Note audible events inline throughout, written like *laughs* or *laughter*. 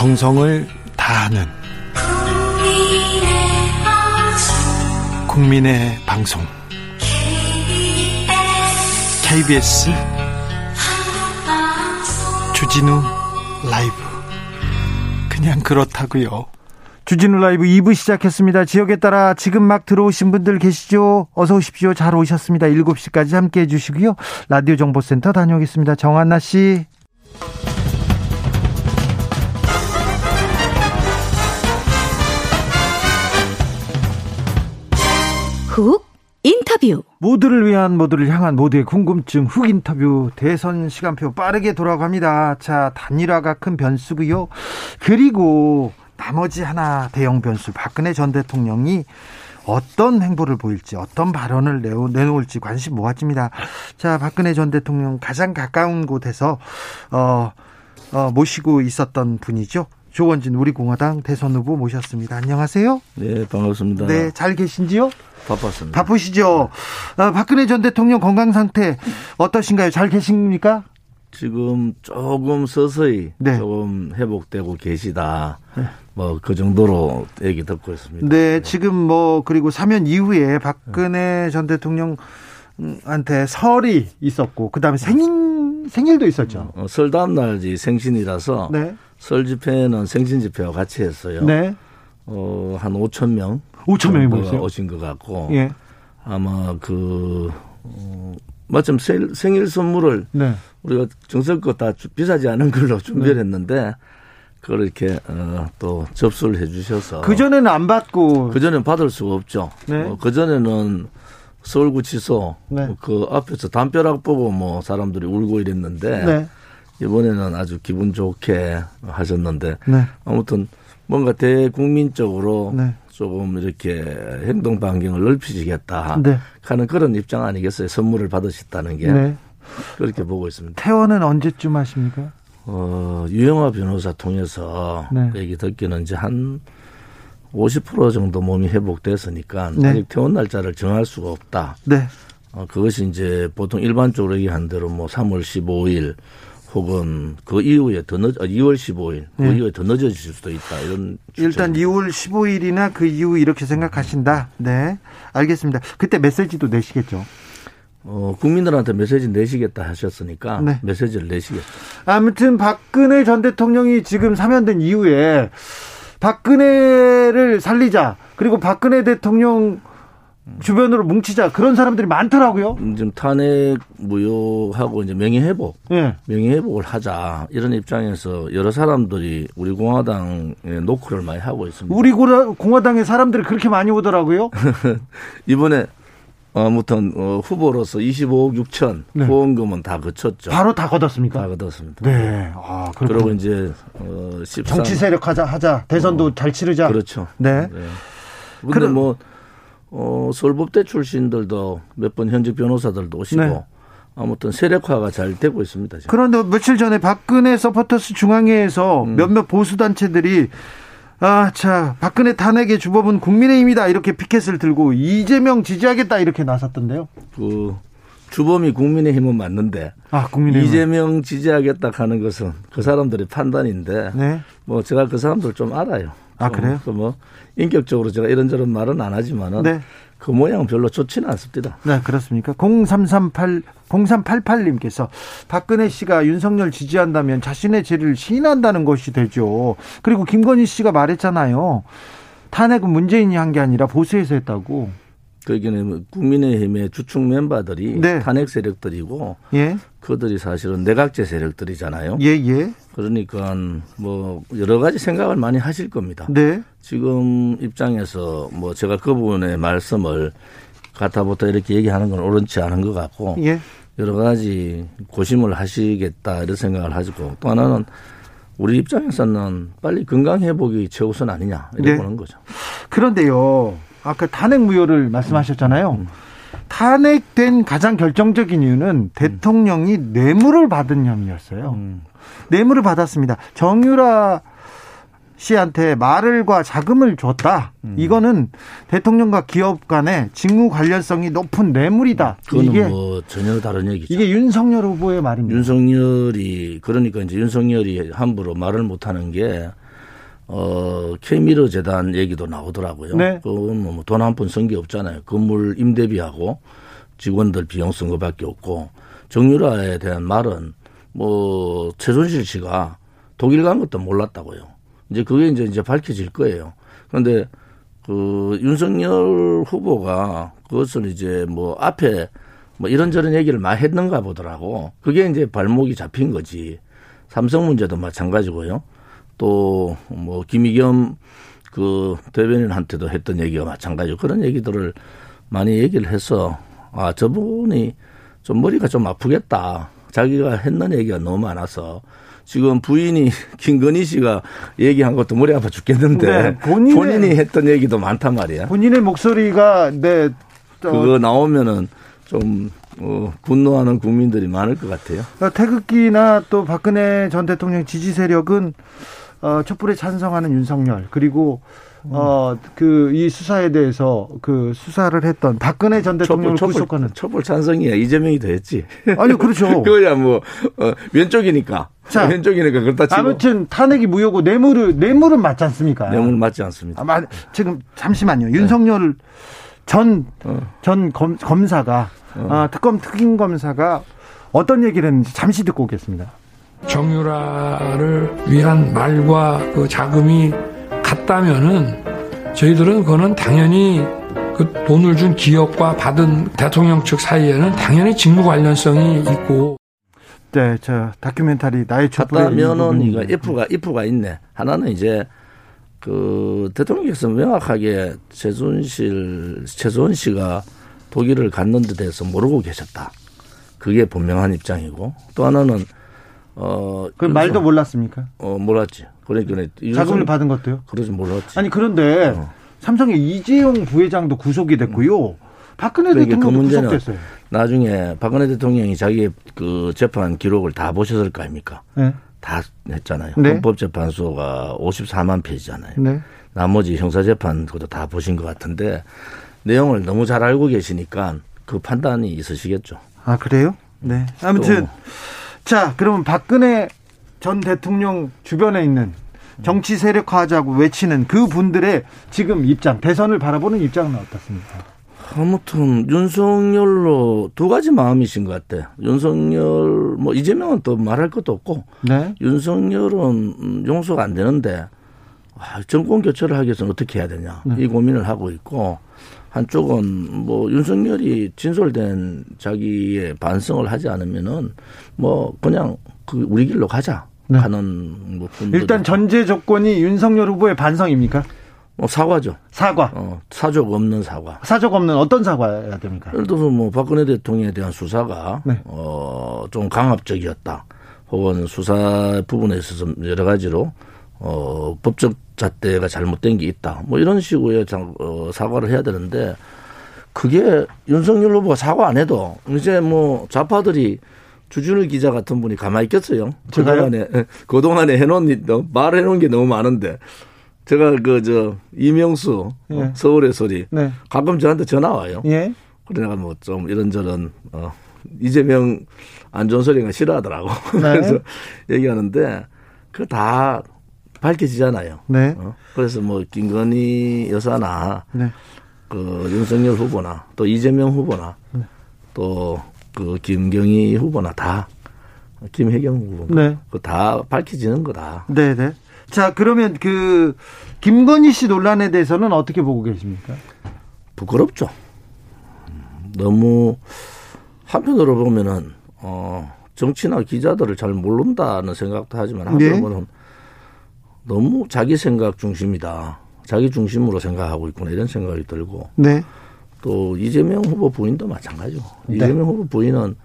정성을 다하는 국민의 방송 KBS 주진우 라이브 그냥 그렇다고요. 주진우 라이브 2부 시작했습니다. 지역에 따라 지금 막 들어오신 분들 계시죠? 어서 오십시오. 잘 오셨습니다. 7시까지 함께 해 주시고요. 라디오 정보센터 다녀오겠습니다. 정한나 씨. 훅 인터뷰 모두를 위한 모두를 향한 모두의 궁금증 훅 인터뷰 대선 시간표 빠르게 돌아갑니다. 자 단일화가 큰 변수고요. 그리고 나머지 하나 대형 변수 박근혜 전 대통령이 어떤 행보를 보일지 어떤 발언을 내놓을지 관심 모아집니다. 자 박근혜 전 대통령 가장 가까운 곳에서 어, 어 모시고 있었던 분이죠. 조원진 우리 공화당 대선 후보 모셨습니다. 안녕하세요. 네, 반갑습니다. 네, 잘 계신지요? 바빴습니다. 바쁘시죠? 아, 박근혜 전 대통령 건강 상태 어떠신가요? 잘 계십니까? 지금 조금 서서히 네. 조금 회복되고 계시다. 네. 뭐그 정도로 얘기 듣고 있습니다. 네, 네, 지금 뭐 그리고 사면 이후에 박근혜 전 대통령한테 설이 있었고 그다음에 생일 생일도 있었죠. 어, 설 다음 날이 생신이라서 네. 설 집회는 생신 집회와 같이 했어요. 네. 어, 한 5천 명. 5천 명이 모였어요. 오신 것 같고. 예. 아마 그, 어, 마침 생일, 생일 선물을 네. 우리가 정성껏 다 비싸지 않은 걸로 준비를 네. 했는데 그걸 이렇게 어, 또 접수를 해 주셔서 그 전에는 안 받고 그 전에는 받을 수가 없죠. 네. 어, 그 전에는 서울구치소 네. 그 앞에서 담벼락 보고 뭐 사람들이 울고 이랬는데 네. 이번에는 아주 기분 좋게 하셨는데 네. 아무튼 뭔가 대국민적으로 네. 조금 이렇게 행동 반경을 넓히시겠다 네. 하는 그런 입장 아니겠어요? 선물을 받으셨다는 게 네. 그렇게 보고 있습니다. 퇴원은 언제쯤 하십니까? 어, 유영아 변호사 통해서 네. 얘기 듣기는 이제 한 50% 정도 몸이 회복됐으니까 네. 아직 퇴원 날짜를 정할 수가 없다. 네. 어, 그것이 이제 보통 일반적으로 얘기한 대로 뭐 3월 15일 혹은 그 이후에 더 늦, 2월 아, 15일 그 네. 이후에 더 늦어질 수도 있다 이런 일단 2월 15일이나 그 이후 이렇게 생각하신다. 네, 알겠습니다. 그때 메시지도 내시겠죠. 어, 국민들한테 메시지 내시겠다 하셨으니까 네. 메시지를 내시겠죠. 아무튼 박근혜 전 대통령이 지금 사면된 이후에 박근혜를 살리자 그리고 박근혜 대통령 주변으로 뭉치자 그런 사람들이 많더라고요. 좀 탄핵 무효하고 이제 명예 회복, 네. 명예 회복을 하자 이런 입장에서 여러 사람들이 우리 공화당에 노크를 많이 하고 있습니다. 우리 공화당의 사람들이 그렇게 많이 오더라고요. *laughs* 이번에 아무튼 어, 후보로서 25억 6천 네. 후원금은 다 거쳤죠. 바로 다 걷었습니까? 다 걷었습니다. 네. 아, 그리고 이제 어, 13. 정치 세력 하자 하자 대선도 어, 잘 치르자. 그렇죠. 네. 네. 근데 그럼, 뭐 어, 서울법대 출신들도 몇 번 현직 변호사들도 오시고 네. 아무튼 세력화가 잘 되고 있습니다. 지금. 그런데 며칠 전에 박근혜 서포터스 중앙회에서 음. 몇몇 보수 단체들이 아, 자, 박근혜 탄핵의 주범은 국민의힘이다 이렇게 피켓을 들고 이재명 지지하겠다 이렇게 나섰던데요. 그 주범이 국민의힘은 맞는데 아, 국민의힘. 이재명 지지하겠다 하는 것은 그 사람들의 판단인데 네. 뭐 제가 그 사람들 좀 알아요. 아 그래요? 뭐 인격적으로 제가 이런저런 말은 안 하지만은 네. 그 모양 별로 좋지는 않습니다. 네, 그렇습니까? 0338 0388님께서 박근혜 씨가 윤석열 지지한다면 자신의 죄를 시인한다는 것이 되죠. 그리고 김건희 씨가 말했잖아요. 탄핵은 문재인이 한 게 아니라 보수에서 했다고. 그러기는 국민의힘의 주축 멤버들이 네. 탄핵 세력들이고 예. 그들이 사실은 내각제 세력들이잖아요. 예, 예. 그러니까 뭐 여러 가지 생각을 많이 하실 겁니다. 네. 지금 입장에서 뭐 제가 그 부분의 말씀을 가타부터 이렇게 얘기하는 건 옳지 않은 것 같고 예. 여러 가지 고심을 하시겠다 이런 생각을 하시고 또 하나는 우리 입장에서는 빨리 건강 회복이 최우선 아니냐 이렇게 네. 보는 거죠. 그런데요. 아까 탄핵 무효를 말씀하셨잖아요. 음. 탄핵된 가장 결정적인 이유는 대통령이 뇌물을 받은 혐의였어요. 음. 뇌물을 받았습니다. 정유라 씨한테 말을과 자금을 줬다. 음. 이거는 대통령과 기업 간의 직무 관련성이 높은 뇌물이다. 이게 뭐 전혀 다른 얘기죠. 이게 윤석열 후보의 말입니다. 윤석열이 그러니까 이제 윤석열이 함부로 말을 못하는 게 어, 케미르 재단 얘기도 나오더라고요. 네. 그건 뭐 돈 한 푼 쓴 게 없잖아요. 건물 임대비하고 직원들 비용 쓴 거밖에 없고 정유라에 대한 말은 뭐 최순실 씨가 독일 간 것도 몰랐다고요. 이제 그게 이제 이제 밝혀질 거예요. 그런데 그 윤석열 후보가 그것을 이제 뭐 앞에 뭐 이런저런 얘기를 많이 했는가 보더라고. 그게 이제 발목이 잡힌 거지. 삼성 문제도 마찬가지고요. 또 뭐 김의겸 그 대변인한테도 했던 얘기가 마찬가지고 그런 얘기들을 많이 얘기를 해서 아 저분이 좀 머리가 좀 아프겠다. 자기가 했는 얘기가 너무 많아서 지금 부인이 *laughs* 김건희 씨가 얘기한 것도 머리 아파 죽겠는데 네, 본인이 했던 얘기도 많단 말이야. 본인의 목소리가 네 그거 나오면은 좀 어, 분노하는 국민들이 많을 것 같아요. 어, 태극기나 또 박근혜 전 대통령 지지 세력은 어, 촛불에 찬성하는 윤석열 그리고 어, 그, 이 수사에 대해서 그 수사를 했던 박근혜 전 대통령을 촛불, 구속하는. 촛불 찬성이야. 이재명이 더 했지. 아니, 그렇죠. *laughs* 그거야 뭐, 어, 왼쪽이니까. 자, 왼쪽이니까 그렇다 치고. 아무튼 탄핵이 무효고 뇌물을, 뇌물은 맞지 않습니까? 뇌물 맞지 않습니다. 아, 마, 지금 잠시만요. 네. 윤석열 전, 어. 전 검, 검사가, 어. 아, 특검 특임 검사가 어떤 얘기를 했는지 잠시 듣고 오겠습니다. 정유라를 위한 말과 그 자금이 같다면은 저희들은 그거는 당연히 그 돈을 준 기업과 받은 대통령 측 사이에는 당연히 직무 관련성이 있고. 네, 저 다큐멘터리 나의 촛불 같다면은 이거 if가 if가 있네. 하나는 이제 그 대통령께서 명확하게 최순실 최소원 씨가 독일을 갔는 데 대해서 모르고 계셨다. 그게 분명한 입장이고 또 하나는 어. 그 말도 몰랐습니까? 어, 몰랐지. 그러니까 자금을 받은 것도요? 그러지 몰랐지. 아니 그런데 어. 삼성의 이재용 부회장도 구속이 됐고요. 박근혜 그러니까 대통령도 그 구속됐어요. 나중에 박근혜 대통령이 자기 그 재판 기록을 다 보셨을 거 아닙니까? 네. 다 했잖아요. 네. 헌법재판소가 54만 페이지잖아요. 네. 나머지 형사재판 그것도 다 보신 것 같은데 내용을 너무 잘 알고 계시니까 그 판단이 있으시겠죠. 아 그래요? 네. 아무튼 자 그러면 박근혜 전 대통령 주변에 있는 정치 세력화하자고 외치는 그 분들의 지금 입장, 대선을 바라보는 입장은 어떻습니까? 아무튼 윤석열로 두 가지 마음이신 것 같아. 윤석열 뭐 이재명은 또 말할 것도 없고 네? 윤석열은 용서가 안 되는데 아, 정권 교체를 하기 위해서는 어떻게 해야 되냐 네. 이 고민을 하고 있고 한쪽은 뭐 윤석열이 진솔된 자기의 반성을 하지 않으면은 뭐 그냥 그 우리 길로 가자 네. 하는 뭐 일단 전제 조건이 윤석열 후보의 반성입니까? 뭐 사과죠. 사과. 어, 사족 없는 사과. 사족 없는 어떤 사과야 됩니까? 예를 들어서 뭐 박근혜 대통령에 대한 수사가 네. 어 좀 강압적이었다. 혹은 수사 부분에 있어서 여러 가지로 어 법적 잣대가 잘못된 게 있다. 뭐 이런 식으로의 어, 사과를 해야 되는데 그게 윤석열 후보가 사과 안 해도 이제 뭐 좌파들이 주준우 기자 같은 분이 가만히 있겠어요. 그동안에, 예, 그동안에 해놓은, 말해놓은 게 너무 많은데. 제가 그, 저, 이명수, 예. 서울의 소리. 네. 가끔 저한테 전화 와요. 예. 내가 뭐좀 이런저런, 어, 이재명 안 좋은 소리가 싫어하더라고. *laughs* 네. 그래서 얘기하는데, 그거 다 밝혀지잖아요. 네. 어? 그래서 뭐, 김건희 여사나, 네. 그 윤석열 후보나, 또 이재명 후보나, 네. 또그 김경희 후보나 다 김혜경 후보 네. 그다 밝혀지는 거다. 네, 네. 자, 그러면 그 김건희 씨 논란에 대해서는 어떻게 보고 계십니까? 부끄럽죠. 너무 한편으로 보면은 어 정치나 기자들을 잘 모른다는 생각도 하지만 한편으로는 네. 너무 자기 생각 중심이다. 자기 중심으로 생각하고 있구나 이런 생각이 들고. 네. 또 이재명 후보 부인도 마찬가지고 네. 이재명 후보 부인은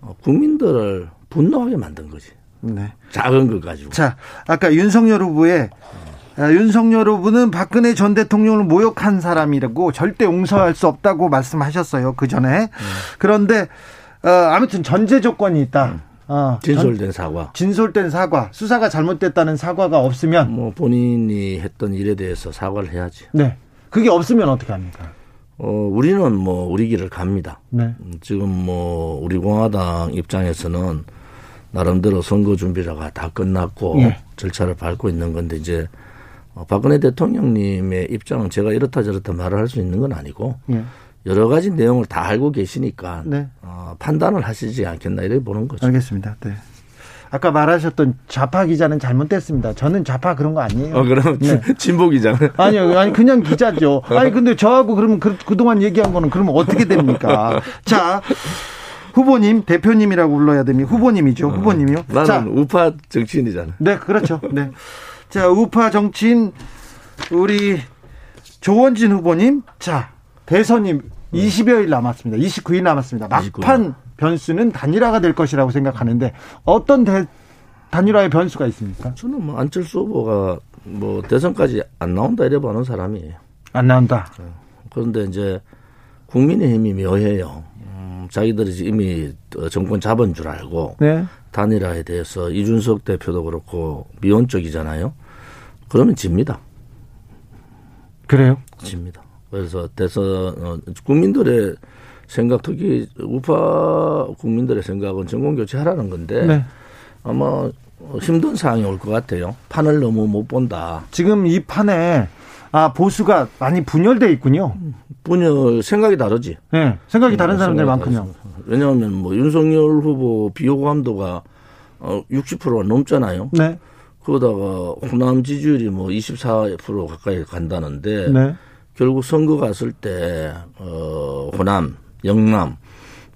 어, 국민들을 분노하게 만든 거지. 네. 작은 것 가지고. 자, 아까 윤석열 후보의 아, 윤석열 후보는 박근혜 전 대통령을 모욕한 사람이라고 절대 용서할 수 없다고 말씀하셨어요. 그 전에. 음. 그런데 어, 아무튼 전제 조건이 있다. 음. 어, 진솔된 사과. 진솔된 사과. 수사가 잘못됐다는 사과가 없으면 뭐 본인이 했던 일에 대해서 사과를 해야지. 네. 그게 없으면 어떻게 합니까? 어, 우리는 뭐 우리 길을 갑니다. 네. 음, 지금 뭐 우리 공화당 입장에서는 나름대로 선거 준비라가 다 끝났고 네. 절차를 밟고 있는 건데 이제 어, 박근혜 대통령님의 입장은 제가 이렇다 저렇다 말을 할 수 있는 건 아니고 예. 여러 가지 내용을 다 알고 계시니까 네. 어, 판단을 하시지 않겠나 이렇게 보는 거죠. 알겠습니다. 네. 아까 말하셨던 좌파 기자는 잘못됐습니다. 저는 좌파 그런 거 아니에요. 어, 그럼 네. 진보 기자 *laughs* 아니요, 아니 그냥 기자죠. 아니 근데 저하고 그러면 그, 그동안 얘기한 거는 그러면 어떻게 됩니까? *laughs* 자. 후보님, 대표님이라고 불러야 됩니다. 후보님이죠. 어, 후보님이요. 나는 자, 우파 정치인이잖아. 네, 그렇죠. 네. 자, 우파 정치인 우리 조원진 후보님. 자, 대선님 20여일 남았습니다. 29일 남았습니다. 막판 29일. 변수는 단일화가 될 것이라고 생각하는데 어떤 대, 단일화의 변수가 있습니까? 저는 뭐 안철수 후보가 뭐 대선까지 안 나온다 이래 보는 사람이에요. 안 나온다. 네. 그런데 이제 국민의힘이 묘해요. 음, 자기들이 이미 정권 잡은 줄 알고 네. 단일화에 대해서 이준석 대표도 그렇고 미온적이잖아요. 그러면 집니다. 그래요? 집니다. 그래서 대선 어, 국민들의 생각 특히 우파 국민들의 생각은 정권 교체하라는 건데 네. 아마 힘든 상황이 올 것 같아요. 판을 너무 못 본다. 지금 이 판에 아 보수가 많이 분열돼 있군요. 분열 생각이 다르지. 네, 생각이 다른 네, 사람들 많군요. 왜냐하면 뭐 윤석열 후보 비호감도가 어 60%가 넘잖아요. 네. 그러다가 호남 지지율이 뭐 24% 가까이 간다는데 네. 결국 선거 갔을 때 어, 호남, 영남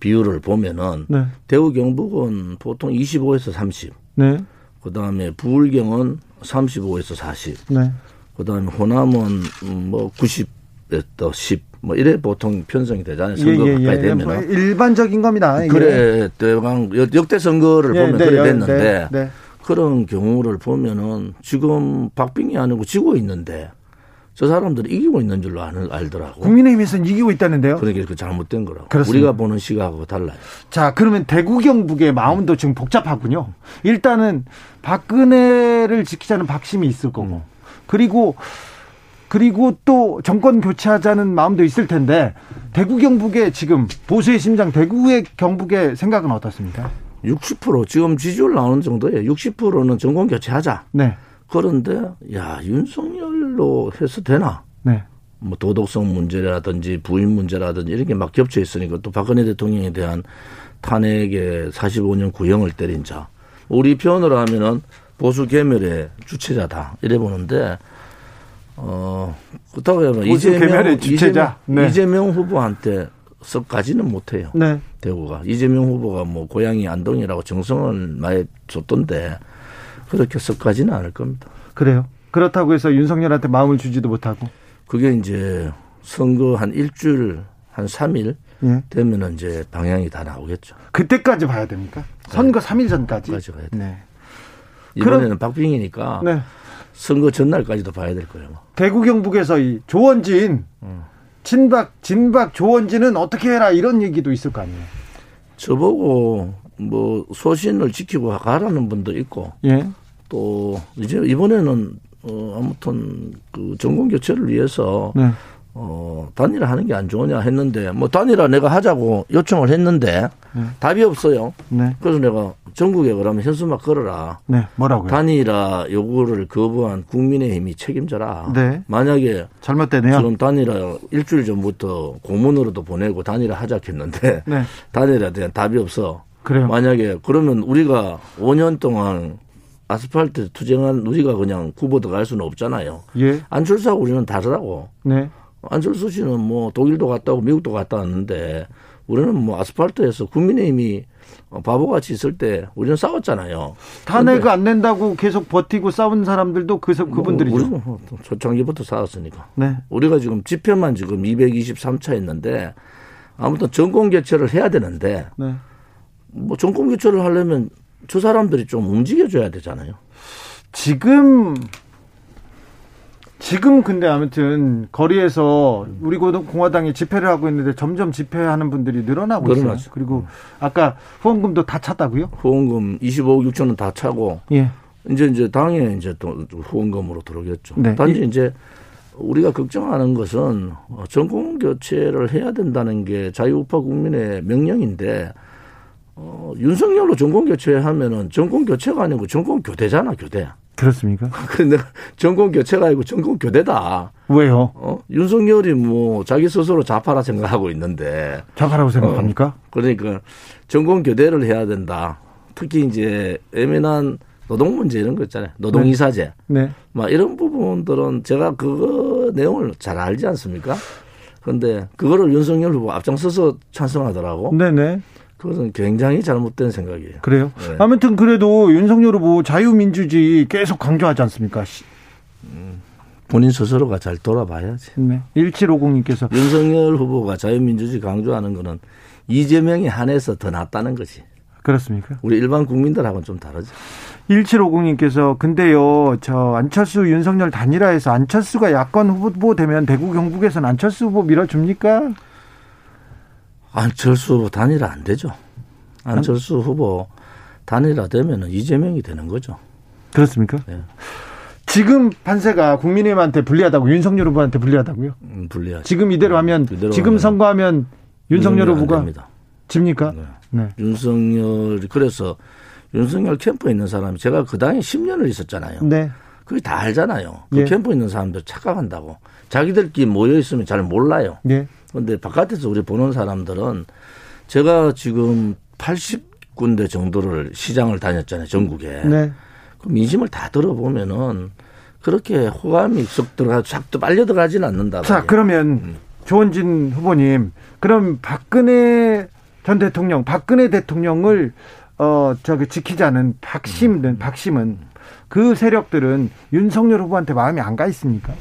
비율을 보면은 네. 대구 경북은 보통 25에서 30. 네. 그 다음에 부울경은 35에서 40. 네. 그 다음에 호남은 뭐 90에서 10. 뭐 이래 보통 편성이 되잖아요. 선거 예, 예, 가까이 예. 되면은 뭐 일반적인 겁니다. 그래 대강 역대 선거를 예, 보면 네, 그래 됐는데 네, 네. 그런 경우를 보면은 지금 박빙이 아니고 지고 있는데 저 사람들이 이기고 있는 줄로 알더라고. 국민의힘에서는 이기고 있다는데요? 그러니까 그 잘못된 거라고. 그렇습니다. 우리가 보는 시각하고 달라요. 자, 그러면 대구 경북의 마음도 지금 복잡하군요. 일단은 박근혜를 지키자는 박심이 있을 거고. 음. 그리고 그리고 또 정권 교체하자는 마음도 있을 텐데 대구 경북의 지금 보수의 심장 대구의 경북의 생각은 어떻습니까? 60% 지금 지지율 나오는 정도예요. 60%는 정권 교체하자. 네. 그런데 야 윤석열 로 해서 되나? 네. 뭐 도덕성 문제라든지 부인 문제라든지 이런 게막 겹쳐 있으니까 또 박근혜 대통령에 대한 탄핵에 45년 구형을 때린 자. 우리 표현으로 하면은 보수 개멸의 주체자다. 이래 보는데 어 그렇다고 하면 이재명 주체자. 이재명, 네. 이재명 후보한테 썩가지는 못해요. 네. 대구가 이재명 후보가 뭐 고향이 안동이라고 정성을 많이 줬던데 그렇게 썩가지는 않을 겁니다. 그래요? 그렇다고 해서 윤석열한테 마음을 주지도 못하고. 그게 이제 선거 한 일주일, 한 3일 예. 되면은 이제 방향이 다 나오겠죠. 그때까지 봐야 됩니까? 선거 네. 3일 전까지? 까지 봐야 돼. 네. 이번에는 박빙이니까 네. 선거 전날까지도 봐야 될 거예요. 뭐. 대구 경북에서 이 조원진, 음. 진박, 진박 조원진은 어떻게 해라 이런 얘기도 있을 거 아니에요. 저보고 뭐 소신을 지키고 가라는 분도 있고 예. 또 이제 이번에는 어 아무튼 그 정권 교체를 위해서 네. 어 단일화 하는 게 안 좋으냐 했는데 뭐 단일화 내가 하자고 요청을 했는데 네. 답이 없어요. 네. 그래서 내가 전국에 그러면 현수막 걸어라. 네. 뭐라고요? 단일화 요구를 거부한 국민의힘이 책임져라. 네. 만약에 잘못되네요. 그럼 단일화 일주일 전부터 고문으로도 보내고 단일화 하자 했는데 네. *laughs* 단일화에 대한 답이 없어. 그래요. 만약에 그러면 우리가 5년 동안 아스팔트 투쟁한 우리가 그냥 후보도 갈 수는 없잖아요. 예. 안철수하고 우리는 다르다고. 네. 안철수 씨는 뭐 독일도 갔다 오고 미국도 갔다 왔는데 우리는 뭐 아스팔트에서 국민의힘이 바보같이 있을 때 우리는 싸웠잖아요. 탄핵을 안 낸다고 계속 버티고 싸운 사람들도 그, 뭐 그분들이죠. 뭐 초창기부터 싸웠으니까. 네. 우리가 지금 집회만 지금 223차 했는데 아무튼 정권 교체를 해야 되는데 네. 뭐 정권 교체를 하려면 저 사람들이 좀 움직여줘야 되잖아요. 지금 지금 근데 아무튼 거리에서 우리 공화당이 집회를 하고 있는데 점점 집회하는 분들이 늘어나고 있어요. 늘어나죠. 그리고 아까 후원금도 다 찼다고요? 후원금 25억 6천 원다 차고 예. 이제 이제 당에 이제 또 후원금으로 들어오겠죠. 네. 단지 이제 우리가 걱정하는 것은 정권 교체를 해야 된다는 게 자유우파 국민의 명령인데 어, 윤석열로 정권 교체하면은 정권 교체가 아니고 정권 교대잖아, 교대. 그렇습니까? *laughs* 그런데 정권 교체가 아니고 정권 교대다. 왜요? 어? 윤석열이 뭐 자기 스스로 좌파라 생각하고 있는데. 좌파라고 생각합니까? 어, 그러니까 정권 교대를 해야 된다. 특히 이제 예민한 노동 문제 이런 거 있잖아요. 노동 이사제. 네. 네. 막 이런 부분들은 제가 그거 내용을 잘 알지 않습니까? 그런데 그거를 윤석열 후보 앞장서서 찬성하더라고. 네네. 그것은 굉장히 잘못된 생각이에요. 그래요? 네. 아무튼 그래도 윤석열 후보 자유민주주의 계속 강조하지 않습니까? 음, 본인 스스로가 잘 돌아봐야지. 네. 1750님께서 윤석열 후보가 자유민주주의 강조하는 거는 이재명이 한해서 더 낫다는 거지. 그렇습니까? 우리 일반 국민들하고는 좀 다르죠. 1750님께서 근데요, 저 안철수 윤석열 단일화해서 안철수가 야권 후보 되면 대구 경북에서는 안철수 후보 밀어줍니까? 안철수 후보 단일화 안 되죠. 안철수 후보 단일화 되면 이재명이 되는 거죠. 그렇습니까? 네. 지금 판세가 국민의힘한테 불리하다고 윤석열 후보한테 불리하다고요? 음, 불리하죠. 지금 이대로 하면 이대로 지금 하면 선거하면 윤석열 후보가 집니까? 네. 네. 윤석열 그래서 윤석열 캠프에 있는 사람이 제가 그 당에 10년을 있었잖아요. 네. 그게 다 알잖아요. 그 예. 캠프에 있는 사람들 착각한다고. 자기들끼리 모여 있으면 잘 몰라요. 예. 근데 바깥에서 우리 보는 사람들은 제가 지금 80군데 정도를 시장을 다녔잖아요, 전국에. 네. 그 민심을 다 들어보면은 그렇게 호감이 쏙 들어가, 싹 빨려 들어가지는 않는다. 자, 그러면 음. 조원진 후보님, 그럼 박근혜 전 대통령, 박근혜 대통령을 어 저기 지키자는 박심은 음. 박심은 그 세력들은 윤석열 후보한테 마음이 안 가 있습니까?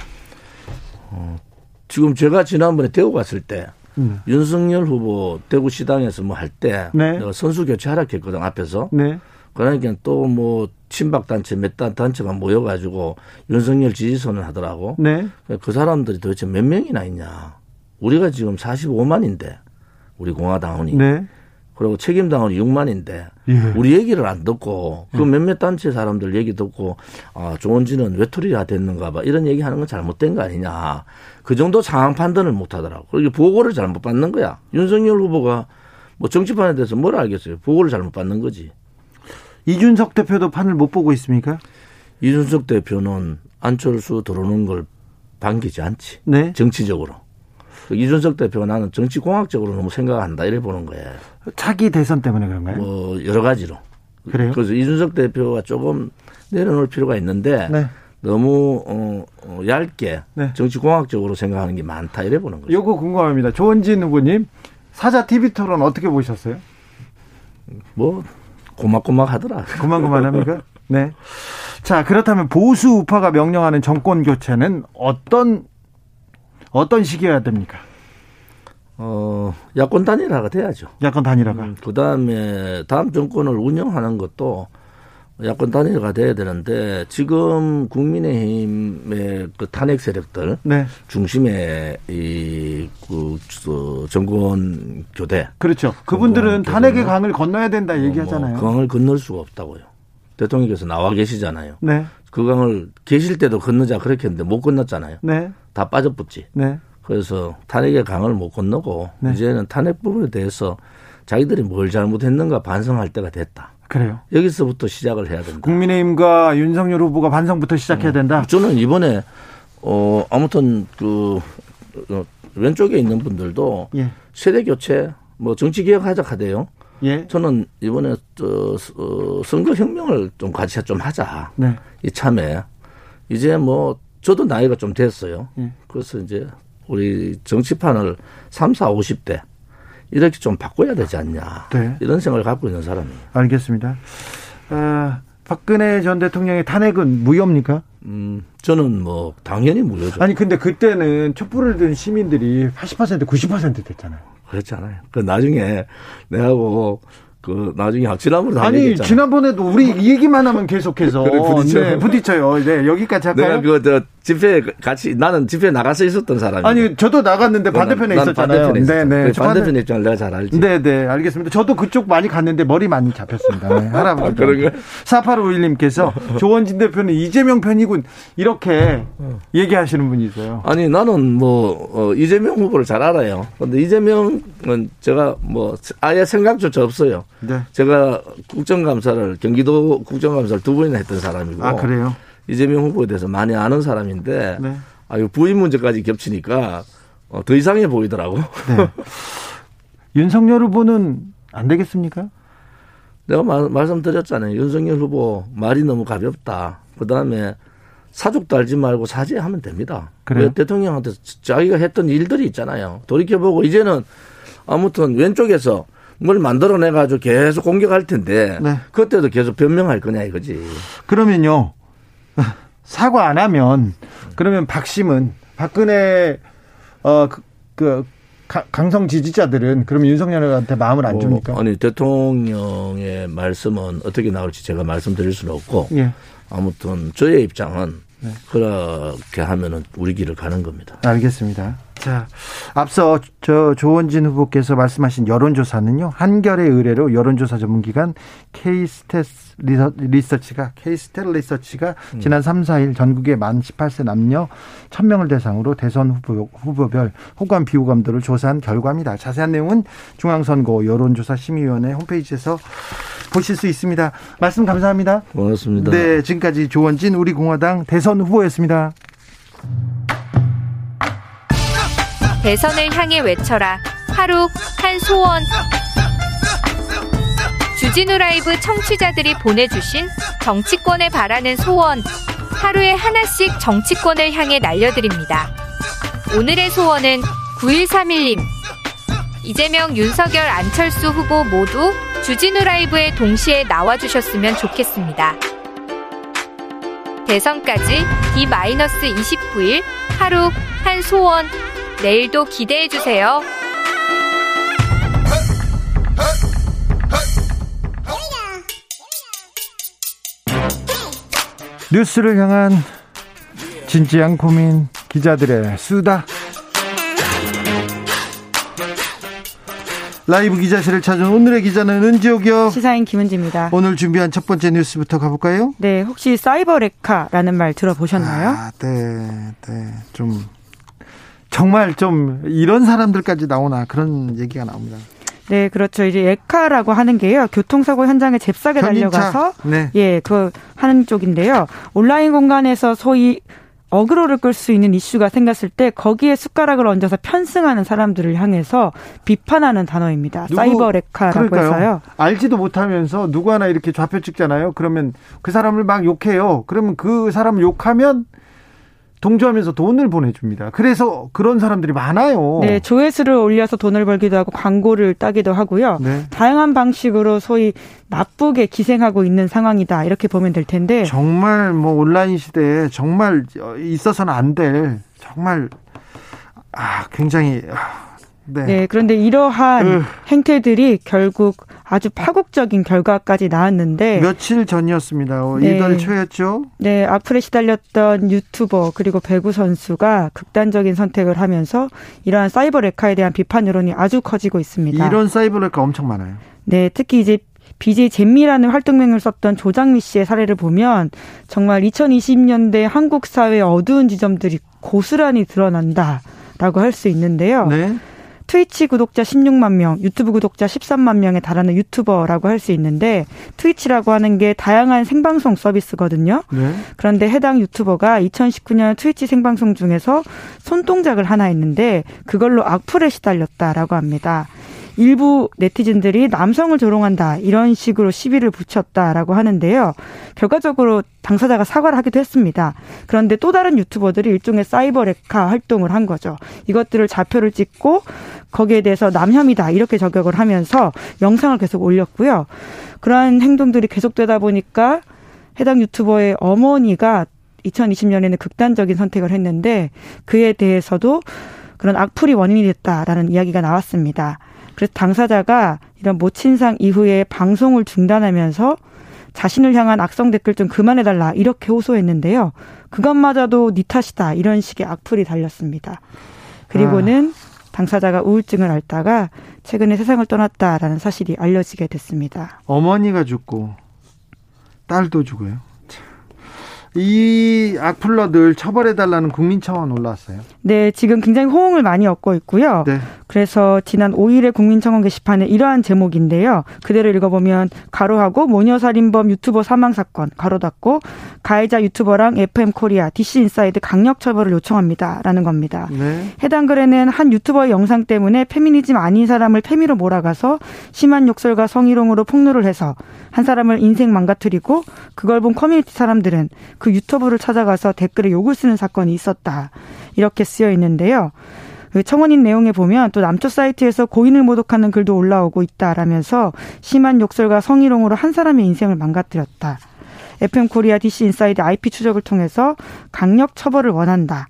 어, 지금 제가 지난번에 대구 갔을 때 음. 윤석열 후보 대구 시당에서 뭐 할때 네. 선수 교체 하락했거든 앞에서. 네. 그러니까 또 뭐 친박 단체 몇 단 단체가 모여가지고 윤석열 지지 선을 하더라고. 네. 그 사람들이 도대체 몇 명이나 있냐. 우리가 지금 45만인데 우리 공화당원이. 네. 그리고 책임당원이 6만인데 예. 우리 얘기를 안 듣고 그 예. 몇몇 단체 사람들 얘기 듣고 아 조원진은 외톨이가 됐는가 봐 이런 얘기하는 건 잘못된 거 아니냐 그 정도 상황 판단을 못 하더라고 그리고 보고를 잘못 받는 거야 윤석열 후보가 뭐 정치판에 대해서 뭘 알겠어요 보고를 잘못 받는 거지 이준석 대표도 판을 못 보고 있습니까? 이준석 대표는 안철수 들어오는 걸 반기지 않지 네? 정치적으로 그 이준석 대표가 나는 정치공학적으로 너무 생각한다 이래 보는 거예요. 차기 대선 때문에 그런가요? 뭐 여러 가지로. 그래요? 그래서 이준석 대표가 조금 내려놓을 필요가 있는데 네. 너무 어, 어 얇게 네. 정치공학적으로 생각하는 게 많다 이래 보는 거죠. 요거 궁금합니다. 조원진 후보님 사자 TV 토론 어떻게 보셨어요? 뭐 고막고막 하더라. *laughs* 고만고만합니까? 네. 자 그렇다면 보수 우파가 명령하는 정권 교체는 어떤 어떤 시기여야 됩니까? 어, 야권 단일화가 돼야죠. 야권 단일화가. 음, 그 다음에 다음 정권을 운영하는 것도 야권 단일화가 돼야 되는데 지금 국민의힘의 그 탄핵 세력들 네. 중심의 이그 그 정권 교대 그렇죠. 그분들은 탄핵의 강을 건너야 된다 얘기하잖아요. 뭐 강을 건널 수가 없다고요. 대통령께서 나와 계시잖아요. 네. 그 강을 계실 때도 건너자 그렇게 했는데 못 건넜잖아요. 네. 다 빠져붙지. 네. 그래서 탄핵의 강을 못 건너고 네. 이제는 탄핵 부분에 대해서 자기들이 뭘 잘못했는가 반성할 때가 됐다. 그래요. 여기서부터 시작을 해야 된다. 국민의힘과 윤석열 후보가 반성부터 시작해야 어, 된다. 저는 이번에 어 아무튼 그 어, 왼쪽에 있는 분들도 예. 세대 교체 뭐 정치 개혁하자 하대요. 예. 저는 이번에 저 어, 선거 혁명을 좀 같이 좀 하자. 네. 이참에 이제 뭐 저도 나이가 좀 됐어요. 예. 그래서 이제 우리 정치판을 3, 4, 50대 이렇게 좀 바꿔야 되지 않냐. 네. 이런 생각을 갖고 있는 사람이에요. 알겠습니다. 아, 박근혜 전 대통령의 탄핵은 무효입니까? 음, 저는 뭐 당연히 무효죠. 아니 근데 그때는 촛불을 든 시민들이 80% 90% 됐잖아요. 그렇잖아요. 그 나중에 내하고 그 나중에 확실함으로 아니 얘기했잖아. 지난번에도 우리 이 얘기만 하면 계속해서 *laughs* 그래, 부딪혀. 네, 부딪혀요. 네, 여기까지 할까요? 내가 그저 집회 같이 나는 집회 나가서 있었던 사람이 아니 저도 나갔는데 반대편에 있었잖아요. 반대편에 네, 네. 반대편 입장을 내가 잘 알지. 네, 네, 알겠습니다. 저도 그쪽 많이 갔는데 머리 많이 잡혔습니다. 네, *laughs* 할아버지. 아, 그런 거. 4851님께서 *laughs* 조원진 대표는 이재명 편이군 이렇게 얘기하시는 분이 있어요. 아니 나는 뭐 어, 이재명 후보를 잘 알아요. 근데 이재명은 제가 뭐 아예 생각조차 없어요. 네. 제가 국정감사를 경기도 국정감사를 두 번이나 했던 사람이고. 아 그래요? 이재명 후보에 대해서 많이 아는 사람인데 네. 아유 부인 문제까지 겹치니까 어, 더 이상해 보이더라고. 네. *laughs* 윤석열 후보는 안 되겠습니까? 내가 마, 말씀드렸잖아요. 윤석열 후보 말이 너무 가볍다. 그 다음에 사족도 알지 말고 사죄하면 됩니다. 그래요? 대통령한테 자기가 했던 일들이 있잖아요. 돌이켜보고 이제는 아무튼 왼쪽에서 뭘 만들어내 가지고 계속 공격할 텐데 네. 그때도 계속 변명할 거냐 이거지. 그러면요 사과 안 하면 그러면 박심은 박근혜 어그 그, 강성 지지자들은 그럼 윤석열한테 마음을 안 뭐, 줍니까? 어, 아니 대통령의 말씀은 어떻게 나올지 제가 말씀드릴 수는 없고 예. 아무튼 저의 입장은 네. 그렇게 하면은 우리 길을 가는 겁니다. 알겠습니다. 자, 앞서 저 조원진 후보께서 말씀하신 여론조사는요, 한결의 의뢰로 여론조사 전문기관 케이스테스 리서치가, 케이스텔 리서치가 음. 지난 3, 4일 전국의 만 18세 남녀 1000명을 대상으로 대선 후보, 후보별 호감 비호감도를 조사한 결과입니다. 자세한 내용은 중앙선거 여론조사 심의위원회 홈페이지에서 보실 수 있습니다. 말씀 감사합니다. 고맙습니다. 네, 지금까지 조원진 우리 공화당 대선 후보였습니다. 대선을 향해 외쳐라. 하루 한 소원. 주진우 라이브 청취자들이 보내주신 정치권에 바라는 소원. 하루에 하나씩 정치권을 향해 날려드립니다. 오늘의 소원은 9131님. 이재명, 윤석열, 안철수 후보 모두 주진우 라이브에 동시에 나와주셨으면 좋겠습니다. 대선까지 D-29일 하루 한 소원 내일도 기대해 주세요. 뉴스를 향한 진지한 고민 기자들의 수다. 라이브 기자실을 찾은 오늘의 기자는 은지옥이요. 시사인 김은지입니다. 오늘 준비한 첫 번째 뉴스부터 가볼까요? 네, 혹시 사이버 레카라는 말 들어보셨나요? 아, 네, 네, 좀 정말 좀 이런 사람들까지 나오나 그런 얘기가 나옵니다. 네, 그렇죠. 이제 에카라고 하는 게요. 교통사고 현장에 잽싸게 달려가서 네. 예, 그 하는 쪽인데요. 온라인 공간에서 소위 어그로를 끌 수 있는 이슈가 생겼을 때 거기에 숟가락을 얹어서 편승하는 사람들을 향해서 비판하는 단어입니다. 누구, 사이버 레카라고. 해서요. 알지도 못하면서 누구 하나 이렇게 좌표 찍잖아요. 그러면 그 사람을 막 욕해요. 그러면 그 사람 욕하면 동조하면서 돈을 보내줍니다. 그래서 그런 사람들이 많아요. 네, 조회수를 올려서 돈을 벌기도 하고 광고를 따기도 하고요. 네. 다양한 방식으로 소위 나쁘게 기생하고 있는 상황이다 이렇게 보면 될 텐데 정말 뭐 온라인 시대에 정말 있어서는 안 될 정말 아 굉장히 네. 네. 그런데 이러한 으. 행태들이 결국 아주 파국적인 결과까지 나왔는데 며칠 전이었습니다. 어, 네. 이달 초였죠. 네, 악플에 시달렸던 유튜버 그리고 배구 선수가 극단적인 선택을 하면서 이러한 사이버 레카에 대한 비판 여론이 아주 커지고 있습니다. 이런 사이버 레카 엄청 많아요. 네, 특히 이제 BJ 잼미라는 활동명을 썼던 조장미 씨의 사례를 보면 정말 2020년대 한국 사회의 어두운 지점들이 고스란히 드러난다라고 할 수 있는데요. 네. 트위치 구독자 16만 명, 유튜브 구독자 13만 명에 달하는 유튜버라고 할 수 있는데 트위치라고 하는 게 다양한 생방송 서비스거든요. 네. 그런데 해당 유튜버가 2019년 트위치 생방송 중에서 손동작을 하나 했는데 그걸로 악플에 시달렸다라고 합니다. 일부 네티즌들이 남성을 조롱한다 이런 식으로 시비를 붙였다라고 하는데요. 결과적으로 당사자가 사과를 하기도 했습니다. 그런데 또 다른 유튜버들이 일종의 사이버 레카 활동을 한 거죠. 이것들을 좌표를 찍고 거기에 대해서 남혐이다 이렇게 저격을 하면서 영상을 계속 올렸고요. 그러한 행동들이 계속되다 보니까 해당 유튜버의 어머니가 2020년에는 극단적인 선택을 했는데 그에 대해서도 그런 악플이 원인이 됐다라는 이야기가 나왔습니다. 그래서 당사자가 이런 모친상 이후에 방송을 중단하면서 자신을 향한 악성 댓글 좀 그만해달라 이렇게 호소했는데요. 그것마저도 니 탓이다 이런 식의 악플이 달렸습니다. 그리고는 아. 당사자가 우울증을 앓다가 최근에 세상을 떠났다라는 사실이 알려지게 됐습니다. 어머니가 죽고 딸도 죽어요. 이 악플러들 처벌해달라는 국민 청원 올라왔어요. 네, 지금 굉장히 호응을 많이 얻고 있고요. 네. 그래서 지난 5일에 국민 청원 게시판에 이러한 제목인데요. 그대로 읽어보면 가로하고 모녀살인범 유튜버 사망 사건 가로 닫고 가해자 유튜버랑 FM 코리아 DC 인사이드 강력 처벌을 요청합니다라는 겁니다. 네. 해당 글에는 한 유튜버의 영상 때문에 페미니즘 아닌 사람을 페미로 몰아가서 심한 욕설과 성희롱으로 폭로를 해서 한 사람을 인생 망가뜨리고 그걸 본 커뮤니티 사람들은 그 유튜브를 찾아가서 댓글에 욕을 쓰는 사건이 있었다. 이렇게 쓰여 있는데요. 그 청원인 내용에 보면 또 남초 사이트에서 고인을 모독하는 글도 올라오고 있다라면서 심한 욕설과 성희롱으로 한 사람의 인생을 망가뜨렸다. FM 코리아 DC 인사이드 IP 추적을 통해서 강력 처벌을 원한다.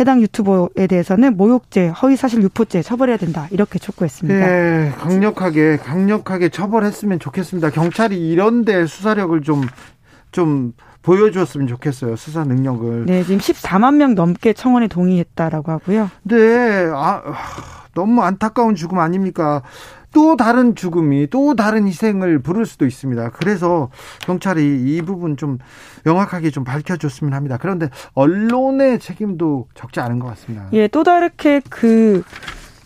해당 유튜버에 대해서는 모욕죄, 허위사실 유포죄 처벌해야 된다. 이렇게 촉구했습니다. 네, 강력하게 강력하게 처벌했으면 좋겠습니다. 경찰이 이런데 수사력을 좀좀 보여줬으면 좋겠어요. 수사 능력을. 네, 지금 14만 명 넘게 청원에 동의했다라고 하고요. 네, 아, 너무 안타까운 죽음 아닙니까? 또 다른 죽음이 또 다른 희생을 부를 수도 있습니다. 그래서 경찰이 이 부분 좀 명확하게 좀 밝혀줬으면 합니다. 그런데 언론의 책임도 적지 않은 것 같습니다. 예, 또 다르게 그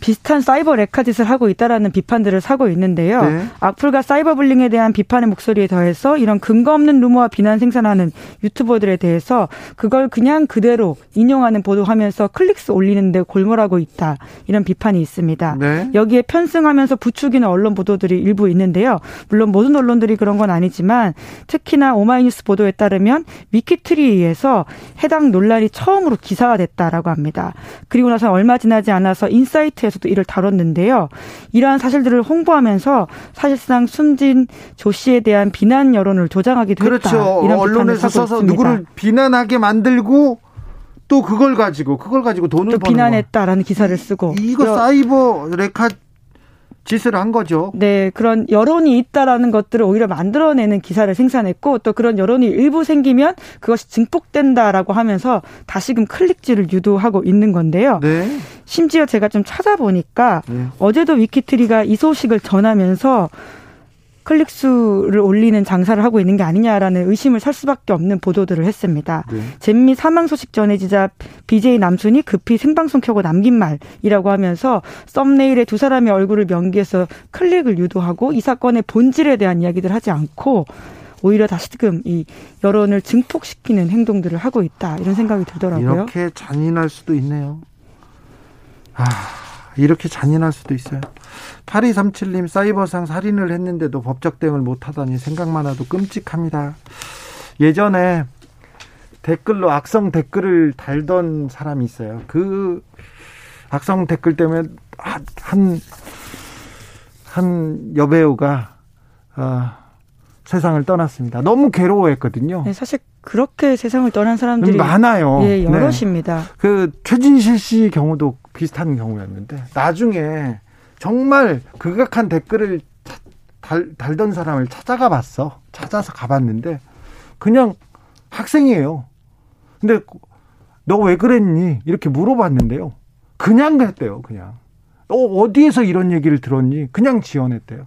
비슷한 사이버 레카짓을 하고 있다라는 비판들을 사고 있는데요. 네. 악플과 사이버 불링에 대한 비판의 목소리에 더해서 이런 근거 없는 루머와 비난 생산하는 유튜버들에 대해서 그걸 그냥 그대로 인용하는 보도하면서 클릭수 올리는데 골몰하고 있다. 이런 비판이 있습니다. 네. 여기에 편승하면서 부추기는 언론 보도들이 일부 있는데요. 물론 모든 언론들이 그런 건 아니지만 특히나 오마이뉴스 보도에 따르면 위키트리에서 해당 논란이 처음으로 기사가 됐다라고 합니다. 그리고 나서 얼마 지나지 않아서 인사이트 에서 도 이를 다뤘는데요. 이러한 사실들을 홍보하면서 사실상 숨진 조 씨에 대한 비난 여론을 조장하기도 그렇죠. 했다. 이런 언론에서 써서 있습니다. 누구를 비난하게 만들고 또 그걸 가지고 그걸 가지고 돈을 또 비난했다라는 기사를 쓰고 이거 사이버 레카 짓을 한 거죠. 네, 그런 여론이 있다라는 것들을 오히려 만들어내는 기사를 생산했고 또 그런 여론이 일부 생기면 그것이 증폭된다라고 하면서 다시금 클릭질을 유도하고 있는 건데요. 네. 심지어 제가 좀 찾아보니까 네. 어제도 위키트리가 이 소식을 전하면서 클릭 수를 올리는 장사를 하고 있는 게 아니냐라는 의심을 살 수밖에 없는 보도들을 했습니다. 네. 잼미 사망 소식 전해지자 BJ 남순이 급히 생방송 켜고 남긴 말이라고 하면서 썸네일에 두 사람의 얼굴을 명기해서 클릭을 유도하고 이 사건의 본질에 대한 이야기들 하지 않고 오히려 다시금 이 여론을 증폭시키는 행동들을 하고 있다 이런 생각이 들더라고요. 이렇게 잔인할 수도 있네요. 아, 이렇게 잔인할 수도 있어요. 8237님 사이버상 살인을 했는데도 법적 대응을 못하다니 생각만 해도 끔찍합니다. 예전에 댓글로 악성 댓글을 달던 사람이 있어요. 그 악성 댓글 때문에 한, 한 여배우가, 어, 세상을 떠났습니다. 너무 괴로워했거든요. 네, 사실 그렇게 세상을 떠난 사람들이 많아요. 예, 여럿입니다. 네. 그 최진실 씨 경우도 비슷한 경우였는데 나중에 정말 극악한 댓글을 달, 달던 사람을 찾아가 봤어. 찾아서 가봤는데 그냥 학생이에요. 근데 너 왜 그랬니? 이렇게 물어봤는데요. 그냥 했대요. 그냥. 너 어디에서 이런 얘기를 들었니? 그냥 지원했대요.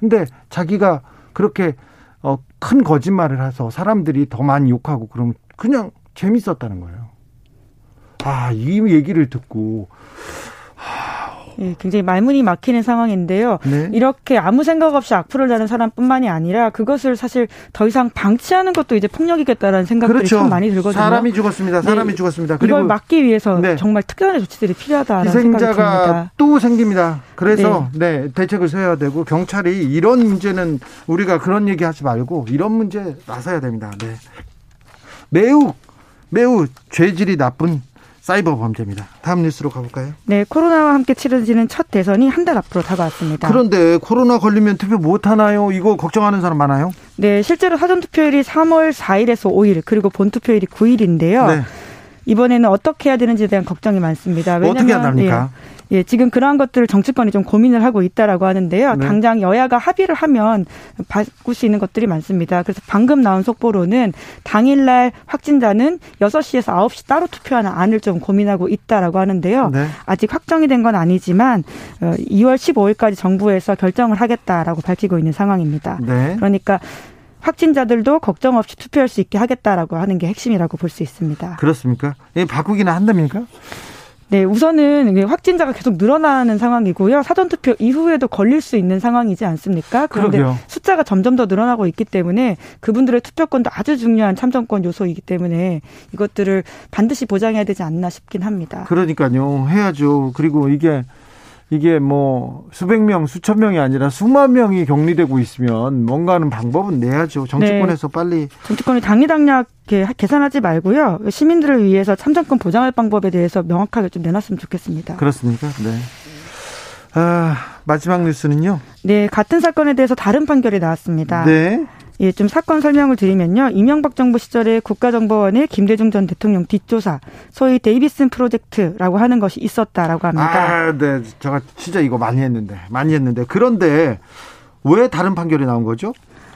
근데 자기가 그렇게 어, 큰 거짓말을 해서 사람들이 더 많이 욕하고 그러면 그냥 재밌었다는 거예요. 아, 이 얘기를 듣고 예, 굉장히 말문이 막히는 상황인데요. 네. 이렇게 아무 생각 없이 악플을 다는 사람뿐만이 아니라 그것을 사실 더 이상 방치하는 것도 이제 폭력이겠다라는 생각들이 그렇죠. 참 많이 들거든요. 사람이 죽었습니다. 사람이 네. 죽었습니다. 그리고 이걸 막기 위해서 네. 정말 특별한 조치들이 필요하다는 생각이 듭니다. 또 생깁니다. 그래서 네. 네. 대책을 세워야 되고 경찰이 이런 문제는 우리가 그런 얘기하지 말고 이런 문제 나서야 됩니다. 네. 매우 매우 죄질이 나쁜 사이버 범죄입니다. 다음 뉴스로 가볼까요? 네, 코로나와 함께 치러지는 첫 대선이 한 달 앞으로 다가왔습니다. 그런데 코로나 걸리면 투표 못 하나요? 이거 걱정하는 사람 많아요? 네, 실제로 사전 투표일이 3월 4일에서 5일 그리고 본 투표일이 9일인데요. 네. 이번에는 어떻게 해야 되는지에 대한 걱정이 많습니다. 왜냐면, 어떻게 한답니까? 예, 예, 지금 그러한 것들을 정치권이 좀 고민을 하고 있다라고 하는데요. 네. 당장 여야가 합의를 하면 바꿀 수 있는 것들이 많습니다. 그래서 방금 나온 속보로는 당일날 확진자는 6시에서 9시 따로 투표하는 안을 좀 고민하고 있다라고 하는데요. 네. 아직 확정이 된 건 아니지만 2월 어, 15일까지 정부에서 결정을 하겠다라고 밝히고 있는 상황입니다. 네. 그러니까 확진자들도 걱정 없이 투표할 수 있게 하겠다라고 하는 게 핵심이라고 볼 수 있습니다. 그렇습니까? 예, 바꾸기는 한답니까? 네, 우선은 확진자가 계속 늘어나는 상황이고요. 사전투표 이후에도 걸릴 수 있는 상황이지 않습니까? 그런데 그러게요. 숫자가 점점 더 늘어나고 있기 때문에 그분들의 투표권도 아주 중요한 참정권 요소이기 때문에 이것들을 반드시 보장해야 되지 않나 싶긴 합니다. 그러니까요. 해야죠. 그리고 이게 이게 뭐 수백 명, 수천 명이 아니라 수만 명이 격리되고 있으면 뭔가 하는 방법은 내야죠. 정치권에서 네. 빨리. 정치권이 당리당략 계산하지 말고요. 시민들을 위해서 참정권 보장할 방법에 대해서 명확하게 좀 내놨으면 좋겠습니다. 그렇습니까? 네. 아, 마지막 뉴스는요? 네, 같은 사건에 대해서 다른 판결이 나왔습니다. 네. 예, 좀 사건 설명을 드리면요. 이명박 정부 시절에 국가정보원의 김대중 전 대통령 뒷조사, 소위 데이비슨 프로젝트라고 하는 것이 있었다라고 합니다. 아, 네. 제가 진짜 이거 많이 했는데, 많이 했는데. 그런데 왜 다른 판결이 나온 거죠?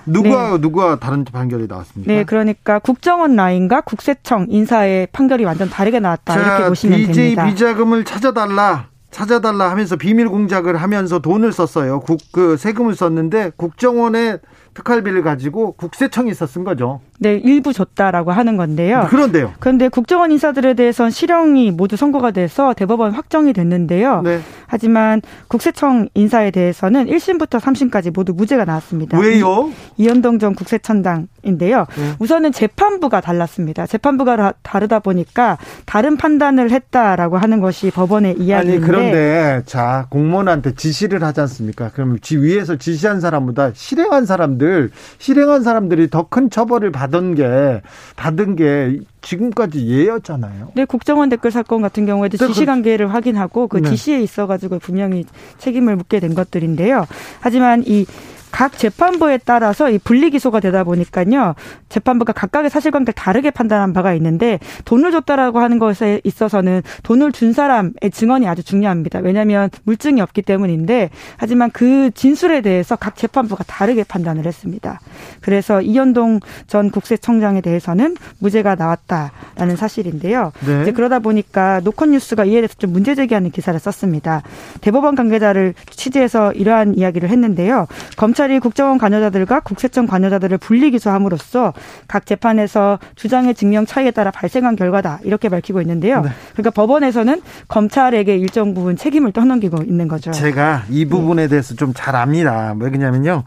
누가 네. 누가 다른 판결이 나왔습니까? 네, 그러니까 국정원 라인과 국세청 인사의 판결이 완전 다르게 나왔다 자, 이렇게 보시면 BJ 됩니다. 비자금을 찾아달라. 찾아달라 하면서 비밀 공작을 하면서 돈을 썼어요. 국, 그 세금을 썼는데 국정원에 특활비를 가지고 국세청이 있었은 거죠. 네, 일부 줬다라고 하는 건데요. 그런데요. 그런데 국정원 인사들에 대해서는 실형이 모두 선고가 돼서 대법원 확정이 됐는데요. 네. 하지만 국세청 인사에 대해서는 1심부터 3심까지 모두 무죄가 나왔습니다. 왜요? 이, 이현동 전 국세청장인데요. 네. 우선은 재판부가 달랐습니다. 재판부가 다, 르다 보니까 다른 판단을 했다라고 하는 것이 법원의 이야기인데. 아니 그런데 자 공무원한테 지시를 하지 않습니까? 그럼 지 위에서 지시한 사람보다 실행한 사람들 실행한 사람들이 더 큰 처벌을 받. 받은 게 받은 게 지금까지 예였잖아요. 네, 국정원 댓글 사건 같은 경우에도 네, 지시 관계를 확인하고 그 네. 지시에 있어 가지고 분명히 책임을 묻게 된 것들인데요. 하지만 이 각 재판부에 따라서 이 분리 기소가 되다 보니까요. 재판부가 각각의 사실관계를 다르게 판단한 바가 있는데 돈을 줬다라고 하는 것에 있어서는 돈을 준 사람의 증언이 아주 중요합니다. 왜냐하면 물증이 없기 때문인데 하지만 그 진술에 대해서 각 재판부가 다르게 판단을 했습니다. 그래서 이현동 전 국세청장에 대해서는 무죄가 나왔다라는 사실인데요. 네. 이제 그러다 보니까 노컷 뉴스가 이에 대해서 좀 문제 제기하는 기사를 썼습니다. 대법원 관계자를 취재해서 이러한 이야기를 했는데요. 검찰 검찰이 국정원 관여자들과 국세청 관여자들을 분리 기소함으로써 각 재판에서 주장의 증명 차이에 따라 발생한 결과다 이렇게 밝히고 있는데요. 네. 그러니까 법원에서는 검찰에게 일정 부분 책임을 떠넘기고 있는 거죠. 제가 이 부분에 대해서 좀잘 압니다. 왜 그러냐면요.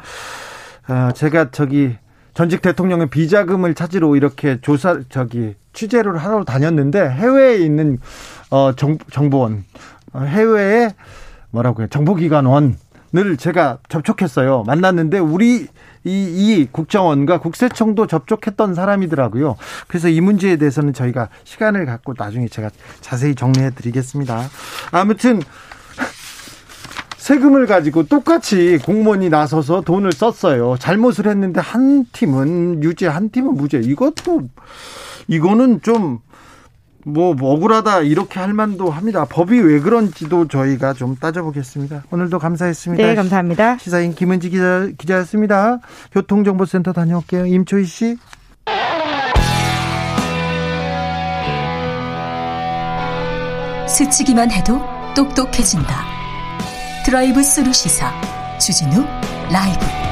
어, 제가 저기 전직 대통령의 비자금을 찾으러 이렇게 조사 저기 취재를 하러 다녔는데 해외에 있는 어 정, 정보원 어, 해외에 뭐라고 해요 정보기관원 늘 제가 접촉했어요. 만났는데 우리 이, 이 국정원과 국세청도 접촉했던 사람이더라고요. 그래서 이 문제에 대해서는 저희가 시간을 갖고 나중에 제가 자세히 정리해 드리겠습니다. 아무튼 세금을 가지고 똑같이 공무원이 나서서 돈을 썼어요. 잘못을 했는데 한 팀은 유죄, 한 팀은 무죄. 이것도 이거는 좀 뭐 억울하다 이렇게 할 만도 합니다. 법이 왜 그런지도 저희가 좀 따져보겠습니다. 오늘도 감사했습니다. 네, 감사합니다. 시사인 김은지 기자, 기자였습니다. 교통정보센터 다녀올게요. 임초희 씨. 스치기만 해도 똑똑해진다. 드라이브 스루 시사 주진우 라이브.